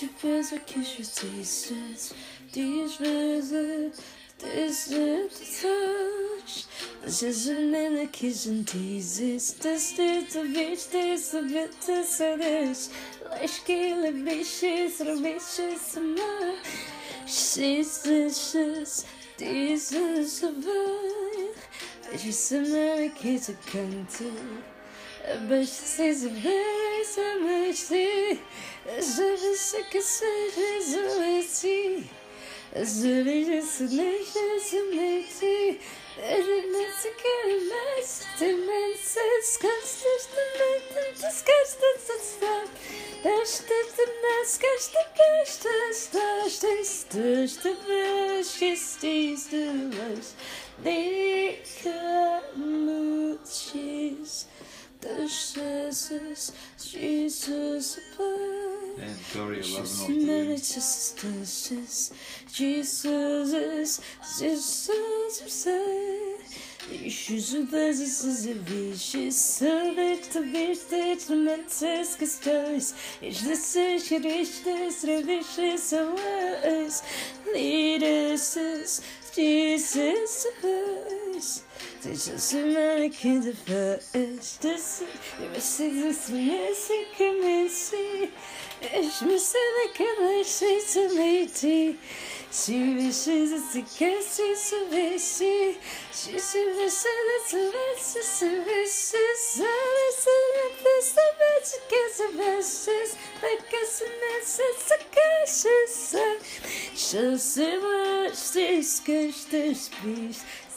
je veux que je dise, dis je this is touch. This is a minute kissing teases. This is the bitch, this the bit, this is this. Let's kill a vicious, a vicious, a She's vicious, this is a vibe. She's a minute kiss a country. Abastece, abraça, abastece Ajuda-se que sejas o assim Ajuda-se, deixa-se mentir Ajuda-se que amaste, temente Descansas, temente, descansas, descansas te descansas ist Jesus And Gloria Jesus, Loving Jesus, Jesus, Jesus, Jesus, vezes e bichos, saber te viste, trementes questões, es desses ristes, revistes, são as leaders, Jesus, You must see this, missing, missing. Ich müsse weg, ich zu miti. She wishes it's a kiss, she's a wishy. She wishes it's a wishes, a wishes. I listen to this, a bitch, a kiss, a wishes. Like a sentence, it's a kiss, she'll see what she's kiss, this beast. Sie, so, so, so. I need you more when you are not around, not around. Maybe I crave the way you let me down, let me down. I think I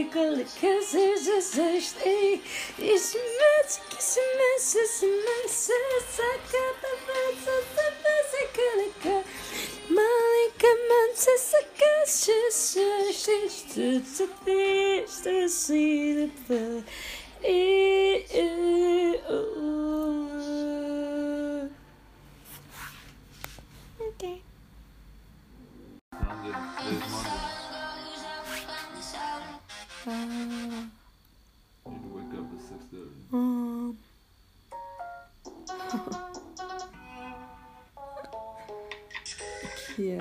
a cause it's just a stay. It's magic, it's a messes and messes. I got the best of the physical. Malika Mantis, I guess she's she's to 些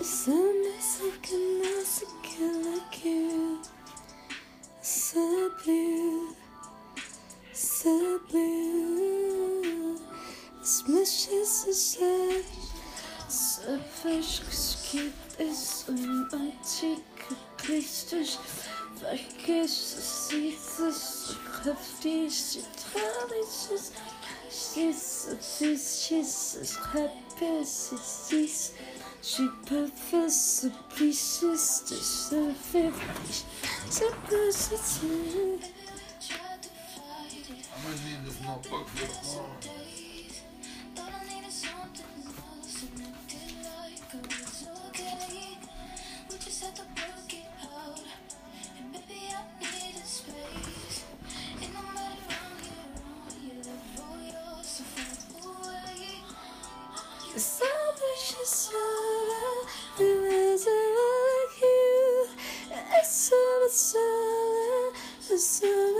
Somebody's looking nice again like you. So blue, so blue. Smashes the side. So fresh, skip is un antike Christus. Vergiss dieses kräftig, tragisches. Jesus, Jesus, happy, Jesus. She prefers the pieces to. To fight it. I'm gonna need this motherfucker for the phone.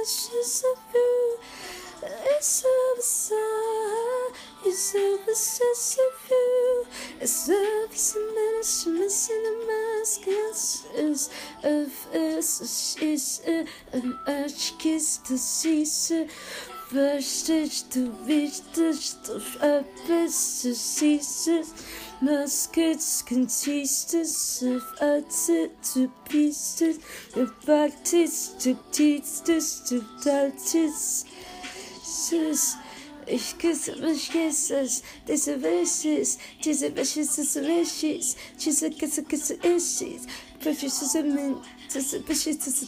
precious of you. It's a bizarre, it's a precious of you. It's a mismatch in the mask. It's of us, it's a an arch kiss to cease. Verstich to abyss to ceases. Muskets consistent of utter to pieces. The practice to teach this to touches. Ich küsse mich kisses, diese wishes, diese wishes, diese wishes, diese kisse, kisse, issues. Precious is a mint, diese wishes, diese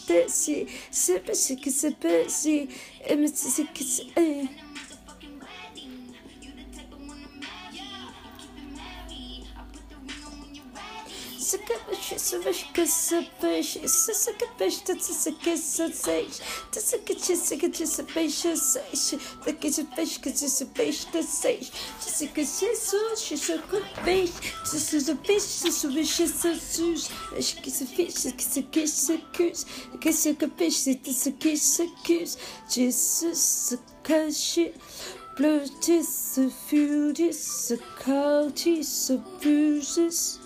desi, diese wishes, kisse, busy, and it's a kiss, eh. Suck up a shit, so much kiss a fish. It's a suck a fish, that's a kiss a sage. That's a kiss, a kiss a fish, a sage. The kiss a fish, cause it's a fish, the sage. Just a kiss a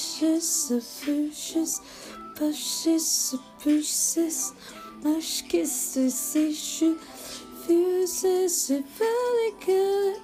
vicious, a vicious, precious, a precious, much kisses, issue, fuses, a good,